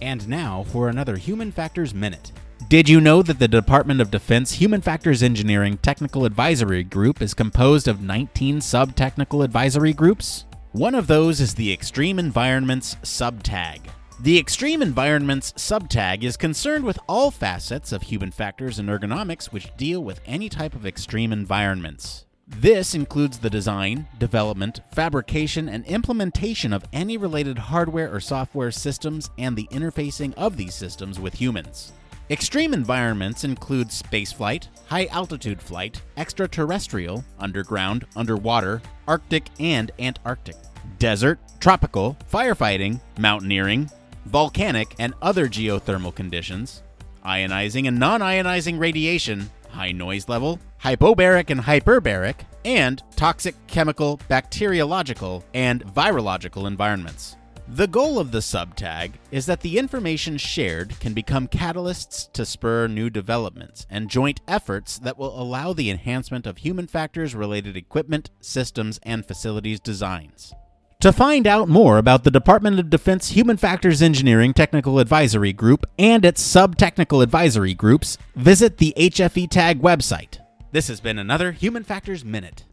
And now for another Human Factors Minute. Did you know that the Department of Defense Human Factors Engineering Technical Advisory Group is composed of 19 sub technical advisory groups? One of those is the Extreme Environments Subtag. The Extreme Environments Subtag is concerned with all facets of human factors and ergonomics which deal with any type of extreme environments. This includes the design, development, fabrication, and implementation of any related hardware or software systems and the interfacing of these systems with humans. Extreme environments include spaceflight, high altitude flight, extraterrestrial, underground, underwater, Arctic and Antarctic, desert, tropical, firefighting, mountaineering, volcanic, and other geothermal conditions, ionizing and non ionizing radiation, high noise level, hypobaric and hyperbaric, and toxic chemical, bacteriological, and virological environments. The goal of the subtag is that the information shared can become catalysts to spur new developments and joint efforts that will allow the enhancement of human factors related equipment, systems, and facilities designs. To find out more about the Department of Defense Human Factors Engineering Technical Advisory Group and its sub technical advisory groups, visit the HFE Tag website. This has been another Human Factors Minute.